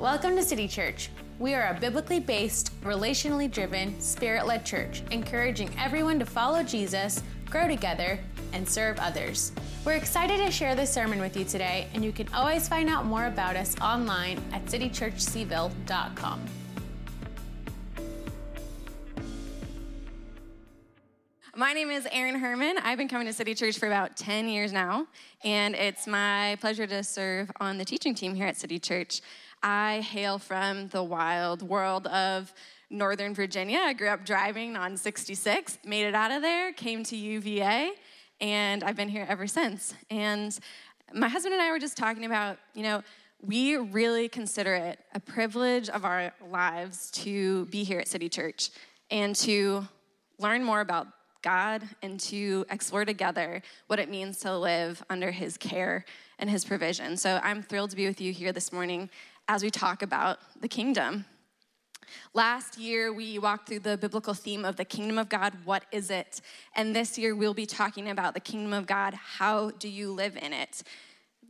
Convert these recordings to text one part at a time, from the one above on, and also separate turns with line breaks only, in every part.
Welcome to City Church. We are a biblically based, relationally driven, spirit led church, encouraging everyone to follow Jesus, grow together, and serve others. We're excited to share this sermon with you today, and you can always find out more about us online at citychurchcville.com.
My name is Erin Herman. I've been coming to City Church for about 10 years now, and it's my pleasure to serve on the teaching team here at City Church. I hail from the wild world of Northern Virginia. I grew up driving on 66, made it out of there, came to UVA, and I've been here ever since. And my husband and I were just talking about, you know, we really consider it a privilege of our lives to be here at City Church and to learn more about God and to explore together what it means to live under His care and His provision. So I'm thrilled to be with you here this morning as we talk about the kingdom. Last year, we walked through the biblical theme of the kingdom of God. What is it? And this year, we'll be talking about the kingdom of God. How do you live in it?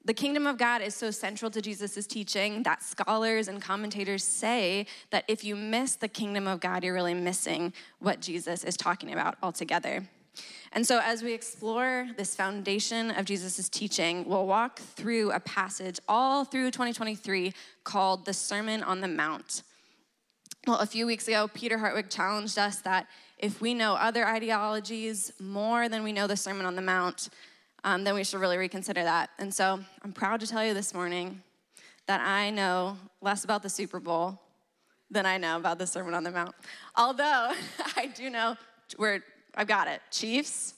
The kingdom of God is so central to Jesus' teaching that scholars and commentators say that if you miss the kingdom of God, you're really missing what Jesus is talking about altogether. And so, as we explore this foundation of Jesus' teaching, we'll walk through a passage all through 2023 called the Sermon on the Mount. Well, a few weeks ago, Peter Hartwig challenged us that if we know other ideologies more than we know the Sermon on the Mount, um, then we should really reconsider that. And so, I'm proud to tell you this morning that I know less about the Super Bowl than I know about the Sermon on the Mount. Although I do know we're I've got it. Chiefs,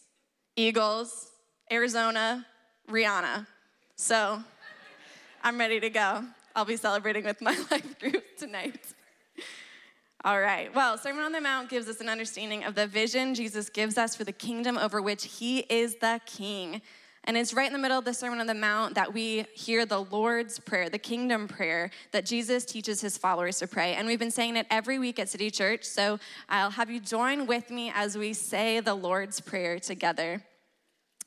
Eagles, Arizona, Rihanna. So I'm ready to go. I'll be celebrating with my life group tonight. All right. Well, Sermon on the Mount gives us an understanding of the vision Jesus gives us for the kingdom over which he is the king. And it's right in the middle of the Sermon on the Mount that we hear the Lord's Prayer, the kingdom prayer that Jesus teaches his followers to pray. And we've been saying it every week at City Church. So I'll have you join with me as we say the Lord's Prayer together.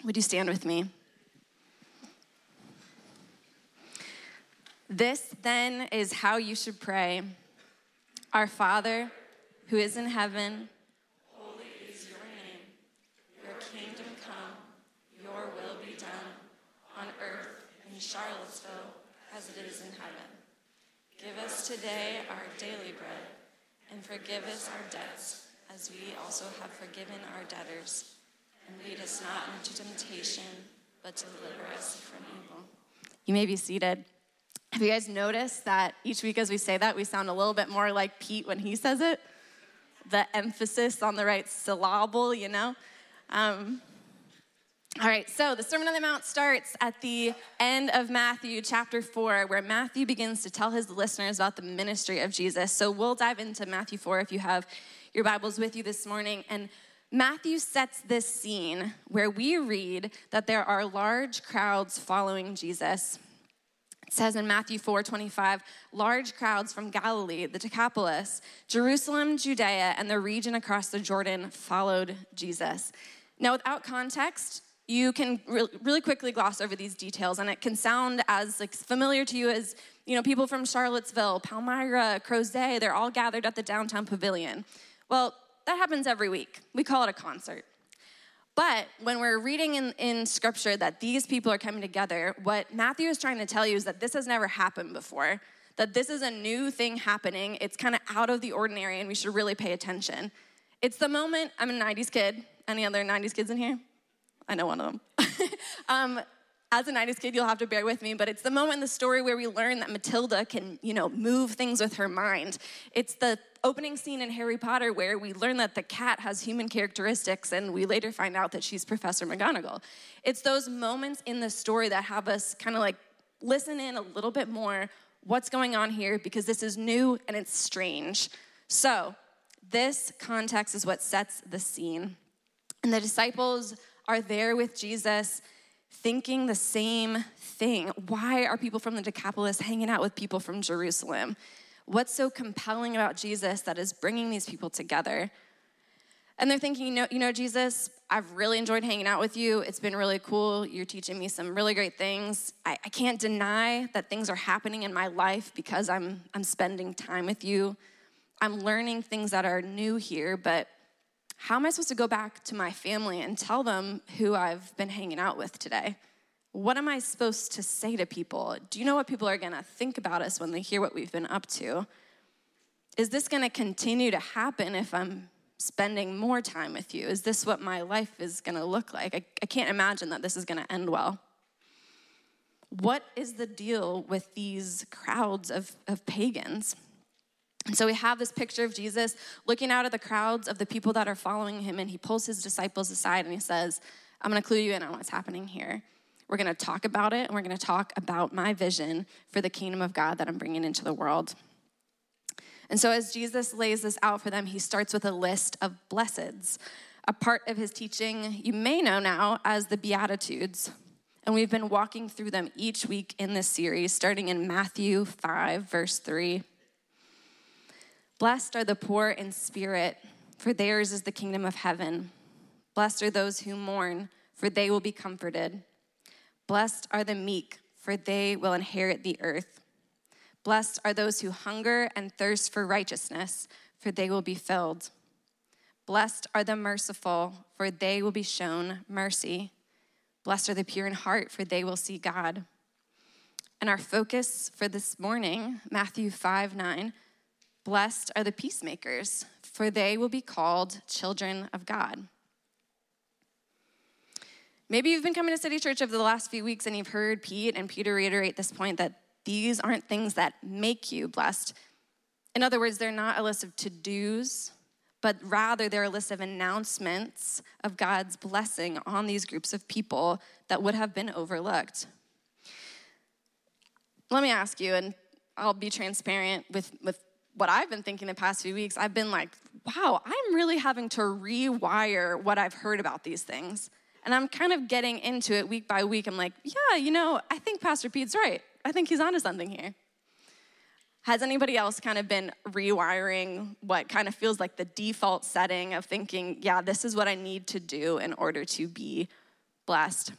Would you stand with me? This then is how you should pray Our Father, who is in heaven
Charlottesville as it is in heaven. Give us today our daily bread, and forgive us our debts, as we also have forgiven our debtors. And lead us not into temptation, but deliver us from evil.
You may be seated. Have you guys noticed that each week as we say that, we sound a little bit more like Pete when he says it? The emphasis on the right syllable, you know? Um, all right, so the Sermon on the Mount starts at the end of Matthew chapter 4, where Matthew begins to tell his listeners about the ministry of Jesus. So we'll dive into Matthew 4 if you have your Bibles with you this morning. And Matthew sets this scene where we read that there are large crowds following Jesus. It says in Matthew 4 25, large crowds from Galilee, the Decapolis, Jerusalem, Judea, and the region across the Jordan followed Jesus. Now, without context, you can re- really quickly gloss over these details and it can sound as like, familiar to you as you know people from charlottesville palmyra crozet they're all gathered at the downtown pavilion. Well that happens every week. We call it a concert. But when we're reading in, in scripture that these people are coming together what matthew is trying to tell you is that this has never happened before that this is a new thing happening. It's kind of out of the ordinary and we should really pay attention. It's the moment i'm a 90s kid. Any other 90s kids in here I know one of them. um, as a 90s kid, you'll have to bear with me, but it's the moment in the story where we learn that Matilda can, you know, move things with her mind. It's the opening scene in Harry Potter where we learn that the cat has human characteristics and we later find out that she's Professor McGonagall. It's those moments in the story that have us kind of like listen in a little bit more what's going on here because this is new and it's strange. So, this context is what sets the scene. And the disciples are there with Jesus thinking the same thing. Why are people from the Decapolis hanging out with people from Jerusalem? What's so compelling about Jesus that is bringing these people together? And they're thinking, you know, you know, Jesus, I've really enjoyed hanging out with you. It's been really cool. You're teaching me some really great things. I, I can't deny that things are happening in my life because I'm, I'm spending time with you. I'm learning things that are new here, but how am I supposed to go back to my family and tell them who I've been hanging out with today? What am I supposed to say to people? Do you know what people are gonna think about us when they hear what we've been up to? Is this gonna continue to happen if I'm spending more time with you? Is this what my life is gonna look like? I, I can't imagine that this is gonna end well. What is the deal with these crowds of, of pagans? And so we have this picture of Jesus looking out at the crowds of the people that are following him, and he pulls his disciples aside and he says, I'm gonna clue you in on what's happening here. We're gonna talk about it, and we're gonna talk about my vision for the kingdom of God that I'm bringing into the world. And so, as Jesus lays this out for them, he starts with a list of blesseds, a part of his teaching you may know now as the Beatitudes. And we've been walking through them each week in this series, starting in Matthew 5, verse 3. Blessed are the poor in spirit, for theirs is the kingdom of heaven. Blessed are those who mourn, for they will be comforted. Blessed are the meek, for they will inherit the earth. Blessed are those who hunger and thirst for righteousness, for they will be filled. Blessed are the merciful, for they will be shown mercy. Blessed are the pure in heart, for they will see God. And our focus for this morning, Matthew 5 9, blessed are the peacemakers, for they will be called children of God. Maybe you've been coming to City Church over the last few weeks and you've heard Pete and Peter reiterate this point that these aren't things that make you blessed. In other words, they're not a list of to dos, but rather they're a list of announcements of God's blessing on these groups of people that would have been overlooked. Let me ask you, and I'll be transparent with, with what I've been thinking the past few weeks. I've been like, wow, I'm really having to rewire what I've heard about these things. And I'm kind of getting into it week by week. I'm like, yeah, you know, I think Pastor Pete's right. I think he's onto something here. Has anybody else kind of been rewiring what kind of feels like the default setting of thinking, yeah, this is what I need to do in order to be blessed?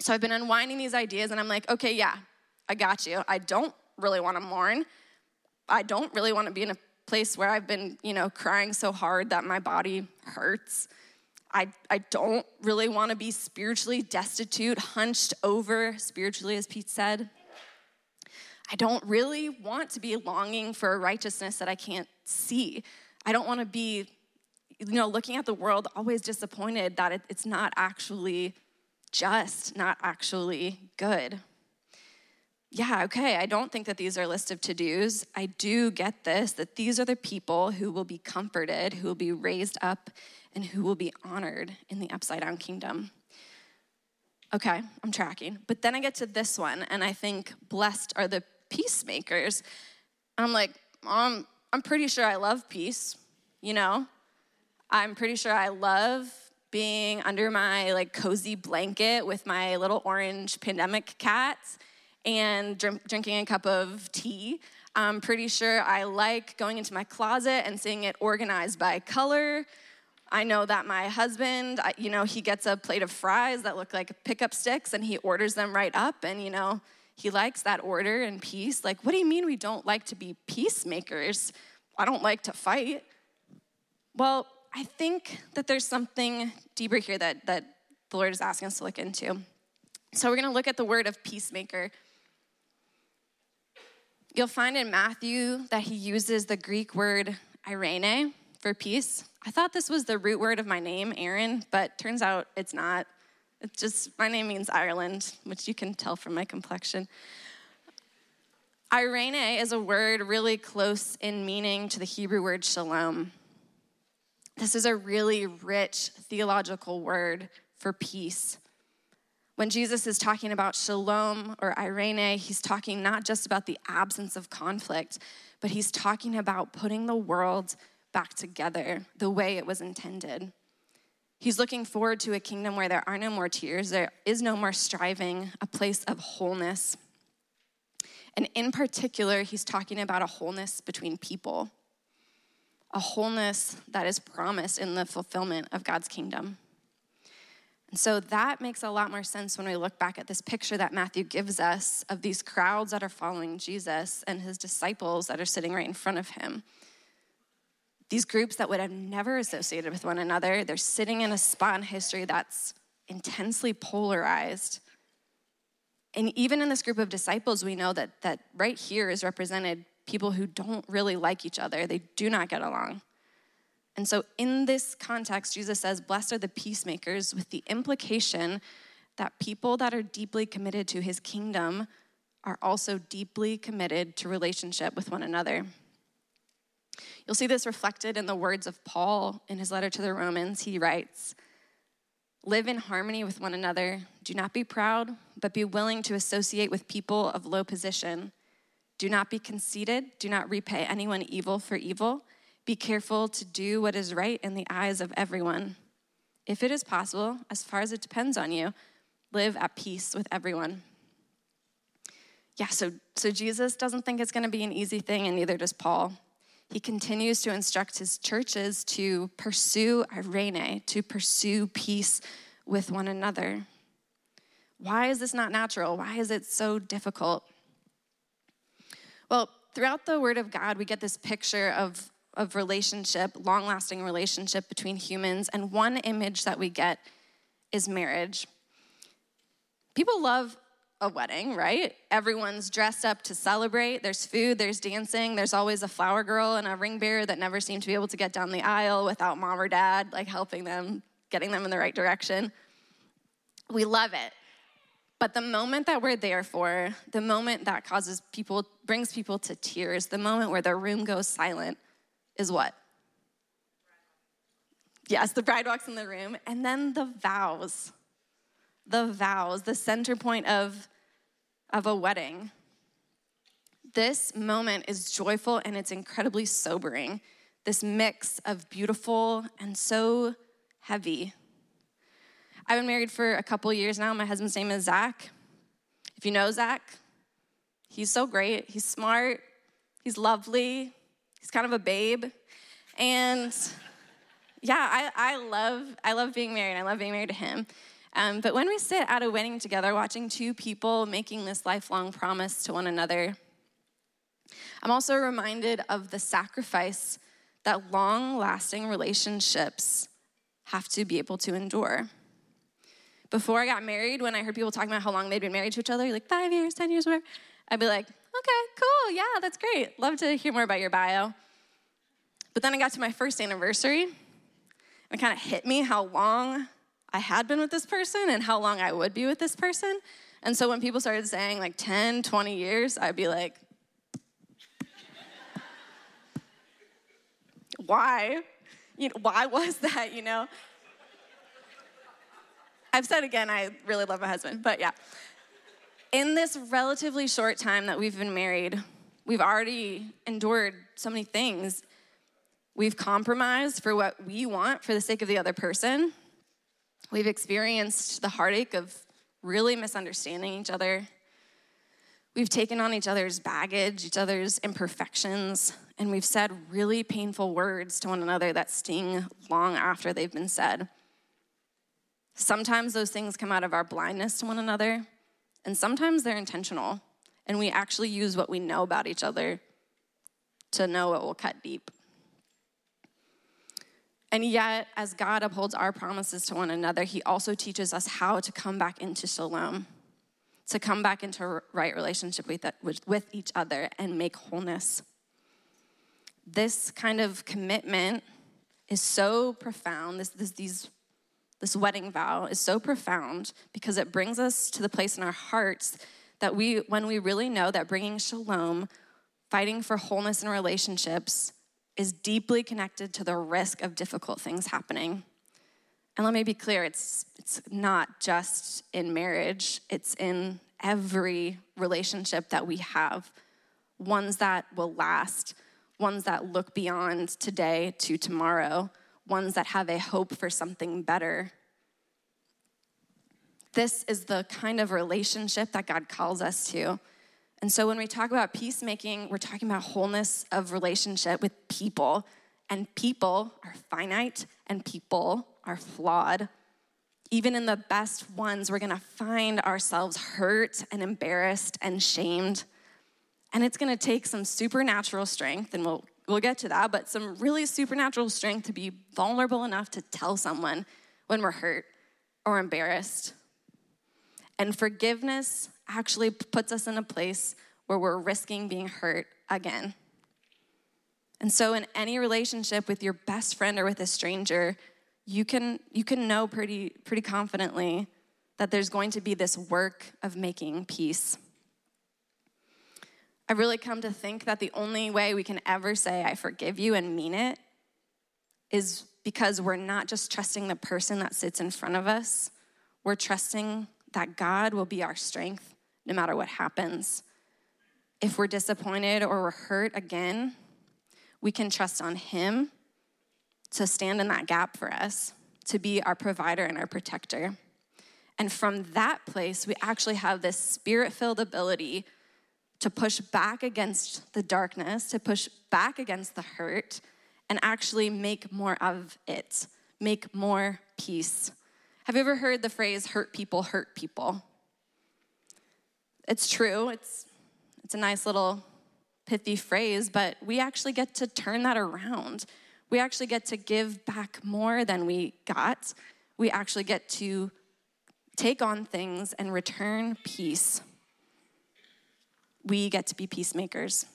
So I've been unwinding these ideas and I'm like, okay, yeah, I got you. I don't really want to mourn. I don't really want to be in a place where I've been, you know, crying so hard that my body hurts. I, I don't really want to be spiritually destitute, hunched over spiritually, as Pete said. I don't really want to be longing for a righteousness that I can't see. I don't want to be, you know, looking at the world always disappointed that it, it's not actually just, not actually good. Yeah, okay, I don't think that these are a list of to dos. I do get this that these are the people who will be comforted, who will be raised up, and who will be honored in the upside down kingdom. Okay, I'm tracking. But then I get to this one, and I think, blessed are the peacemakers. I'm like, Mom, I'm pretty sure I love peace, you know? I'm pretty sure I love being under my like cozy blanket with my little orange pandemic cat and drink, drinking a cup of tea. I'm pretty sure I like going into my closet and seeing it organized by color. I know that my husband, you know, he gets a plate of fries that look like pickup sticks and he orders them right up and, you know, he likes that order and peace. Like, what do you mean we don't like to be peacemakers? I don't like to fight. Well, I think that there's something deeper here that, that the Lord is asking us to look into. So we're going to look at the word of peacemaker. You'll find in Matthew that he uses the Greek word eirene for peace. I thought this was the root word of my name, Erin, but turns out it's not. It's just, my name means Ireland, which you can tell from my complexion. Eirene is a word really close in meaning to the Hebrew word shalom. This is a really rich theological word for peace. When Jesus is talking about shalom or eirene, he's talking not just about the absence of conflict, but he's talking about putting the world back together the way it was intended. He's looking forward to a kingdom where there are no more tears, there is no more striving, a place of wholeness. And in particular, he's talking about a wholeness between people, a wholeness that is promised in the fulfillment of God's kingdom. And so that makes a lot more sense when we look back at this picture that Matthew gives us of these crowds that are following Jesus and his disciples that are sitting right in front of him. These groups that would have never associated with one another, they're sitting in a spot in history that's intensely polarized. And even in this group of disciples, we know that, that right here is represented people who don't really like each other, they do not get along. And so, in this context, Jesus says, Blessed are the peacemakers, with the implication that people that are deeply committed to his kingdom are also deeply committed to relationship with one another. You'll see this reflected in the words of Paul in his letter to the Romans. He writes, Live in harmony with one another. Do not be proud, but be willing to associate with people of low position. Do not be conceited. Do not repay anyone evil for evil be careful to do what is right in the eyes of everyone. If it is possible, as far as it depends on you, live at peace with everyone. Yeah, so, so Jesus doesn't think it's going to be an easy thing, and neither does Paul. He continues to instruct his churches to pursue eirene, to pursue peace with one another. Why is this not natural? Why is it so difficult? Well, throughout the Word of God, we get this picture of of relationship, long lasting relationship between humans. And one image that we get is marriage. People love a wedding, right? Everyone's dressed up to celebrate. There's food, there's dancing, there's always a flower girl and a ring bearer that never seem to be able to get down the aisle without mom or dad like helping them, getting them in the right direction. We love it. But the moment that we're there for, the moment that causes people, brings people to tears, the moment where the room goes silent, is what? Yes, the bride walks in the room. And then the vows. The vows, the center point of, of a wedding. This moment is joyful and it's incredibly sobering. This mix of beautiful and so heavy. I've been married for a couple years now. My husband's name is Zach. If you know Zach, he's so great. He's smart, he's lovely, He's kind of a babe. And yeah, I, I love I love being married. I love being married to him. Um, but when we sit at a wedding together, watching two people making this lifelong promise to one another, I'm also reminded of the sacrifice that long lasting relationships have to be able to endure. Before I got married, when I heard people talking about how long they'd been married to each other, like five years, 10 years, whatever, I'd be like, okay, cool, yeah, that's great. Love to hear more about your bio. But then I got to my first anniversary, and it kind of hit me how long I had been with this person and how long I would be with this person. And so when people started saying like 10, 20 years, I'd be like, why? You know, why was that, you know? I've said again, I really love my husband, but yeah in this relatively short time that we've been married, we've already endured so many things. We've compromised for what we want for the sake of the other person. We've experienced the heartache of really misunderstanding each other. We've taken on each other's baggage, each other's imperfections, and we've said really painful words to one another that sting long after they've been said. Sometimes those things come out of our blindness to one another, and sometimes they're intentional, and we actually use what we know about each other to know what will cut deep. And yet, as God upholds our promises to one another, He also teaches us how to come back into shalom, to come back into right relationship with, with each other and make wholeness. This kind of commitment is so profound. This, this, these this wedding vow is so profound because it brings us to the place in our hearts that we, when we really know that bringing shalom, fighting for wholeness in relationships, is deeply connected to the risk of difficult things happening. And let me be clear, it's, it's not just in marriage, it's in every relationship that we have, ones that will last, ones that look beyond today to tomorrow ones that have a hope for something better. This is the kind of relationship that God calls us to. And so when we talk about peacemaking, we're talking about wholeness of relationship with people. And people are finite and people are flawed. even in the best ones, we're gonna find ourselves hurt and embarrassed and shamed. And it's gonna take some supernatural strength, and we'll, we'll get to that, but some really supernatural strength to be vulnerable enough to tell someone when we're hurt or embarrassed. And forgiveness actually puts us in a place where we're risking being hurt again. And so, in any relationship with your best friend or with a stranger, you can, you can know pretty, pretty confidently that there's going to be this work of making peace. I've really come to think that the only way we can ever say, I forgive you and mean it, is because we're not just trusting the person that sits in front of us, we're trusting that God will be our strength no matter what happens. If we're disappointed or we're hurt again, we can trust on Him to stand in that gap for us, to be our provider and our protector. And from that place, we actually have this spirit filled ability to push back against the darkness, to push back against the hurt, and actually make more of it, make more peace. Have you ever heard the phrase hurt people hurt people? It's true, it's, it's a nice little pithy phrase, but we actually get to turn that around. We actually get to give back more than we got. We actually get to take on things and return peace. We get to be peacemakers.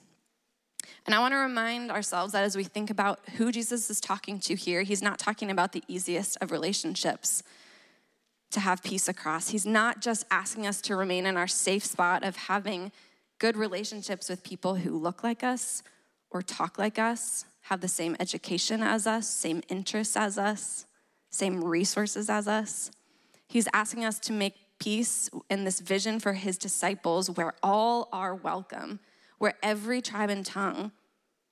And I want to remind ourselves that as we think about who Jesus is talking to here, he's not talking about the easiest of relationships to have peace across. He's not just asking us to remain in our safe spot of having good relationships with people who look like us or talk like us, have the same education as us, same interests as us, same resources as us. He's asking us to make peace and this vision for his disciples where all are welcome, where every tribe and tongue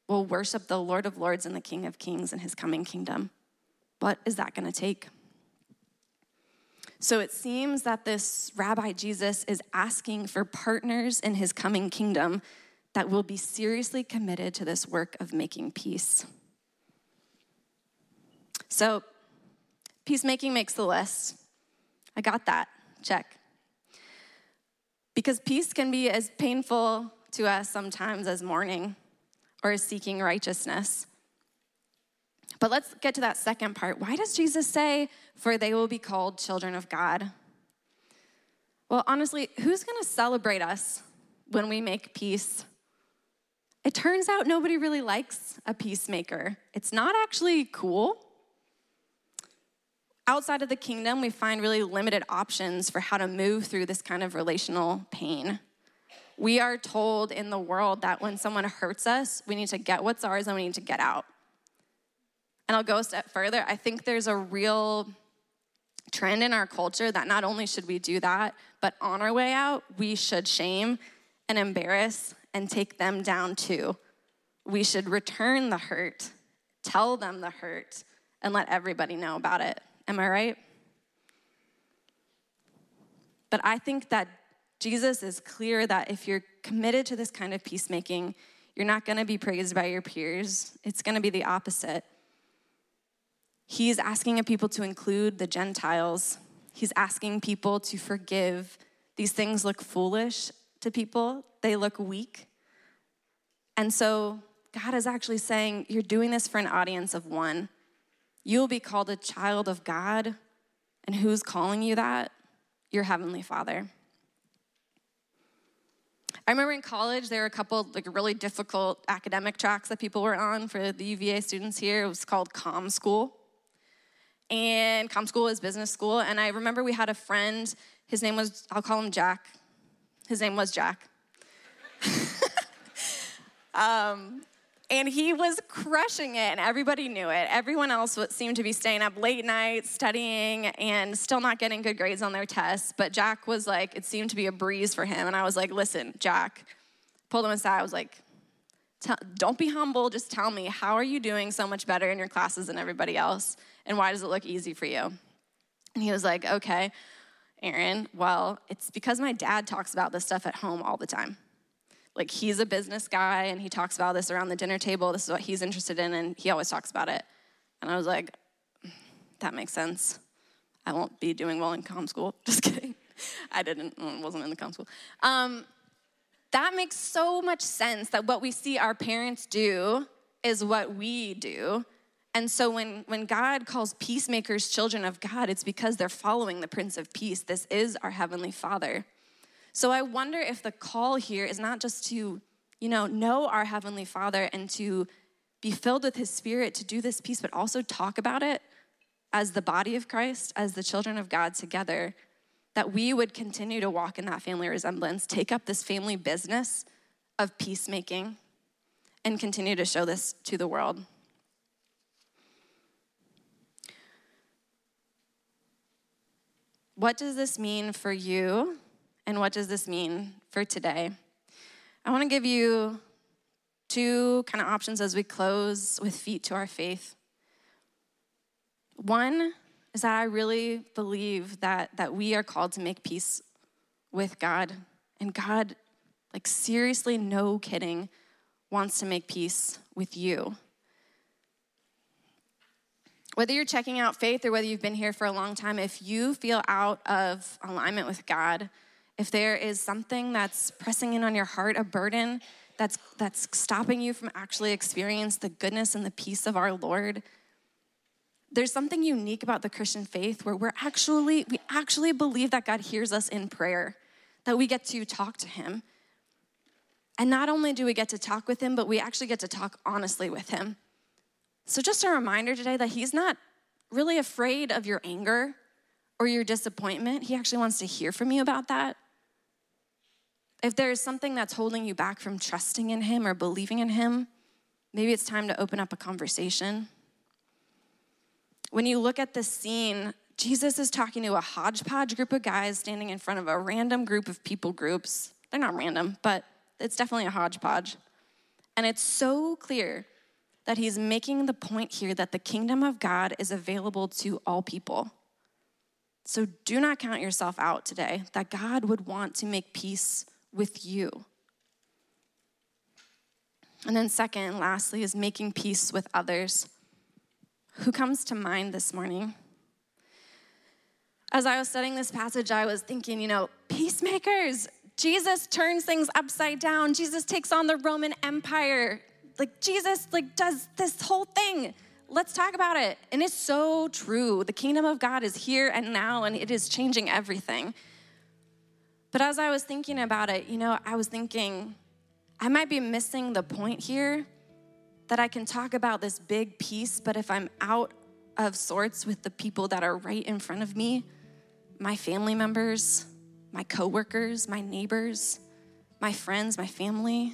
will worship the Lord of Lords and the King of Kings in his coming kingdom. What is that going to take? So it seems that this Rabbi Jesus is asking for partners in his coming kingdom that will be seriously committed to this work of making peace. So, peacemaking makes the list. I got that. Check. Because peace can be as painful to us sometimes as mourning or as seeking righteousness. But let's get to that second part. Why does Jesus say, For they will be called children of God? Well, honestly, who's gonna celebrate us when we make peace? It turns out nobody really likes a peacemaker. It's not actually cool. Outside of the kingdom, we find really limited options for how to move through this kind of relational pain. We are told in the world that when someone hurts us, we need to get what's ours and we need to get out. And I'll go a step further. I think there's a real trend in our culture that not only should we do that, but on our way out, we should shame and embarrass and take them down too. We should return the hurt, tell them the hurt, and let everybody know about it. Am I right? But I think that Jesus is clear that if you're committed to this kind of peacemaking, you're not gonna be praised by your peers. It's gonna be the opposite. He's asking people to include the Gentiles. He's asking people to forgive. These things look foolish to people, they look weak. And so God is actually saying, You're doing this for an audience of one. You'll be called a child of God. And who's calling you that? Your Heavenly Father. I remember in college there were a couple like really difficult academic tracks that people were on for the UVA students here. It was called Com School and com school is business school. And I remember we had a friend, his name was, I'll call him Jack. His name was Jack. um, and he was crushing it, and everybody knew it. Everyone else seemed to be staying up late nights, studying, and still not getting good grades on their tests. But Jack was like, it seemed to be a breeze for him. And I was like, listen, Jack, pulled him aside. I was like, don't be humble. Just tell me, how are you doing so much better in your classes than everybody else? And why does it look easy for you? And he was like, okay, Erin, well, it's because my dad talks about this stuff at home all the time. Like, he's a business guy and he talks about this around the dinner table. This is what he's interested in, and he always talks about it. And I was like, that makes sense. I won't be doing well in com school. Just kidding. I didn't, wasn't in the com school. Um, that makes so much sense that what we see our parents do is what we do. And so when, when God calls peacemakers children of God, it's because they're following the Prince of Peace. This is our Heavenly Father. So I wonder if the call here is not just to, you know, know our Heavenly Father and to be filled with His Spirit to do this peace, but also talk about it as the body of Christ, as the children of God together, that we would continue to walk in that family resemblance, take up this family business of peacemaking, and continue to show this to the world. What does this mean for you? And what does this mean for today? I want to give you two kind of options as we close with feet to our faith. One is that I really believe that, that we are called to make peace with God. And God, like, seriously, no kidding, wants to make peace with you. Whether you're checking out faith or whether you've been here for a long time, if you feel out of alignment with God, if there is something that's pressing in on your heart, a burden that's, that's stopping you from actually experience the goodness and the peace of our Lord, there's something unique about the Christian faith where we're actually, we actually believe that God hears us in prayer, that we get to talk to Him. And not only do we get to talk with Him, but we actually get to talk honestly with Him. So, just a reminder today that He's not really afraid of your anger or your disappointment. He actually wants to hear from you about that. If there's something that's holding you back from trusting in Him or believing in Him, maybe it's time to open up a conversation. When you look at this scene, Jesus is talking to a hodgepodge group of guys standing in front of a random group of people groups. They're not random, but it's definitely a hodgepodge. And it's so clear that he's making the point here that the kingdom of God is available to all people. So do not count yourself out today, that God would want to make peace with you. And then, second and lastly, is making peace with others. Who comes to mind this morning? As I was studying this passage, I was thinking, you know, peacemakers. Jesus turns things upside down. Jesus takes on the Roman Empire like Jesus like does this whole thing. Let's talk about it. And it's so true. The kingdom of God is here and now and it is changing everything. But as I was thinking about it, you know, I was thinking I might be missing the point here that I can talk about this big peace, but if I'm out of sorts with the people that are right in front of me, my family members, my coworkers, my neighbors, my friends, my family,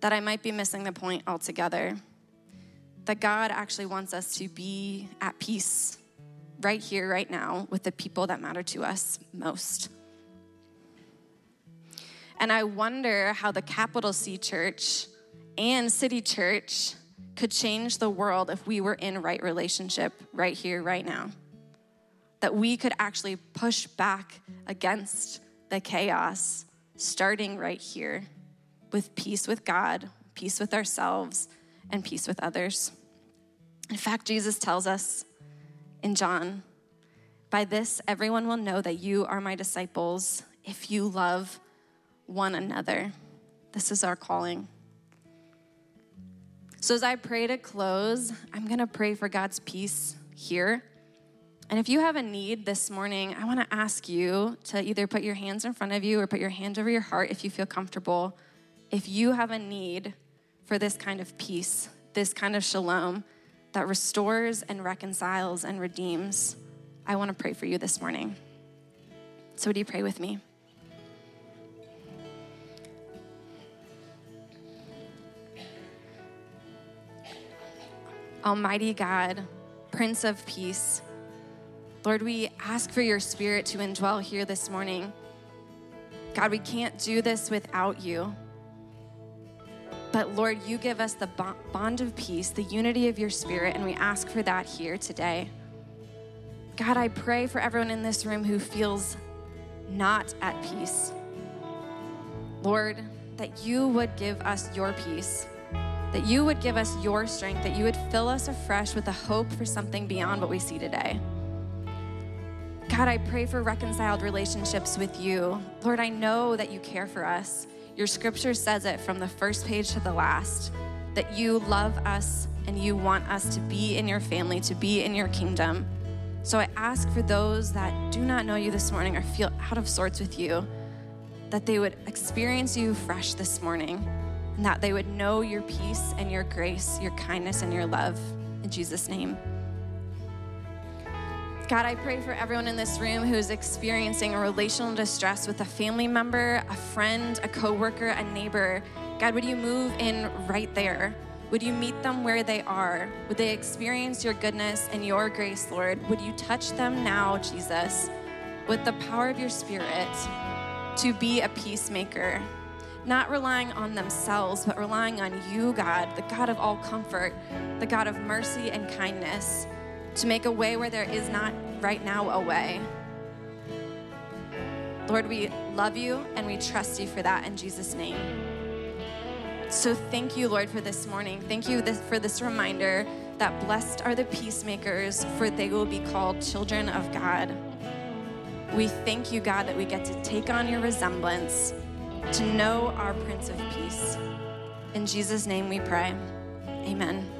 that I might be missing the point altogether. That God actually wants us to be at peace right here, right now, with the people that matter to us most. And I wonder how the capital C church and city church could change the world if we were in right relationship right here, right now. That we could actually push back against the chaos starting right here with peace with God, peace with ourselves, and peace with others. In fact, Jesus tells us in John, by this everyone will know that you are my disciples if you love one another. This is our calling. So, as I pray to close, I'm going to pray for God's peace here. And if you have a need this morning, I want to ask you to either put your hands in front of you or put your hand over your heart if you feel comfortable if you have a need for this kind of peace, this kind of shalom that restores and reconciles and redeems, I want to pray for you this morning. So, would you pray with me? Almighty God, Prince of Peace, Lord, we ask for your spirit to indwell here this morning. God, we can't do this without you. But Lord, you give us the bond of peace, the unity of your spirit, and we ask for that here today. God, I pray for everyone in this room who feels not at peace. Lord, that you would give us your peace, that you would give us your strength, that you would fill us afresh with a hope for something beyond what we see today. God, I pray for reconciled relationships with you. Lord, I know that you care for us. Your scripture says it from the first page to the last that you love us and you want us to be in your family, to be in your kingdom. So I ask for those that do not know you this morning or feel out of sorts with you, that they would experience you fresh this morning, and that they would know your peace and your grace, your kindness and your love. In Jesus' name. God, I pray for everyone in this room who's experiencing a relational distress with a family member, a friend, a coworker, a neighbor. God, would you move in right there? Would you meet them where they are? Would they experience your goodness and your grace, Lord? Would you touch them now, Jesus, with the power of your Spirit to be a peacemaker? Not relying on themselves, but relying on you, God, the God of all comfort, the God of mercy and kindness, to make a way where there is not right now a way. Lord, we love you and we trust you for that in Jesus' name. So thank you, Lord, for this morning. Thank you for this reminder that blessed are the peacemakers, for they will be called children of God. We thank you, God, that we get to take on your resemblance, to know our Prince of Peace. In Jesus' name we pray. Amen.